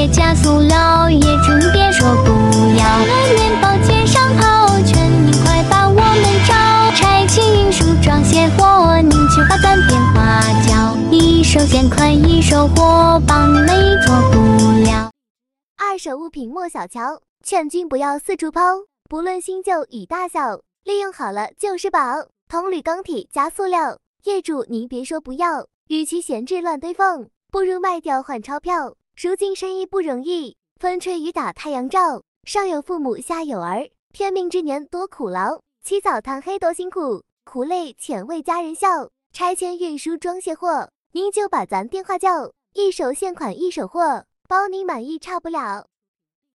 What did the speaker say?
业加速了，业主你别说不要。面包街上好，全你快把我们找。拆迁运输装卸货，您去把咱电话叫。一手现款一手货，帮你们一做不了。二手物品莫小瞧，劝君不要四处抛。不论新旧与大小，利用好了就是宝。铜铝钢铁加塑料，业主您别说不要。与其闲置乱堆放，不如卖掉换钞票。如今生意不容易，风吹雨打太阳照，上有父母下有儿，天命之年多苦劳，起早贪黑多辛苦，苦累全为家人笑。拆迁运输装卸货，您就把咱电话叫，一手现款一手货，包你满意差不了。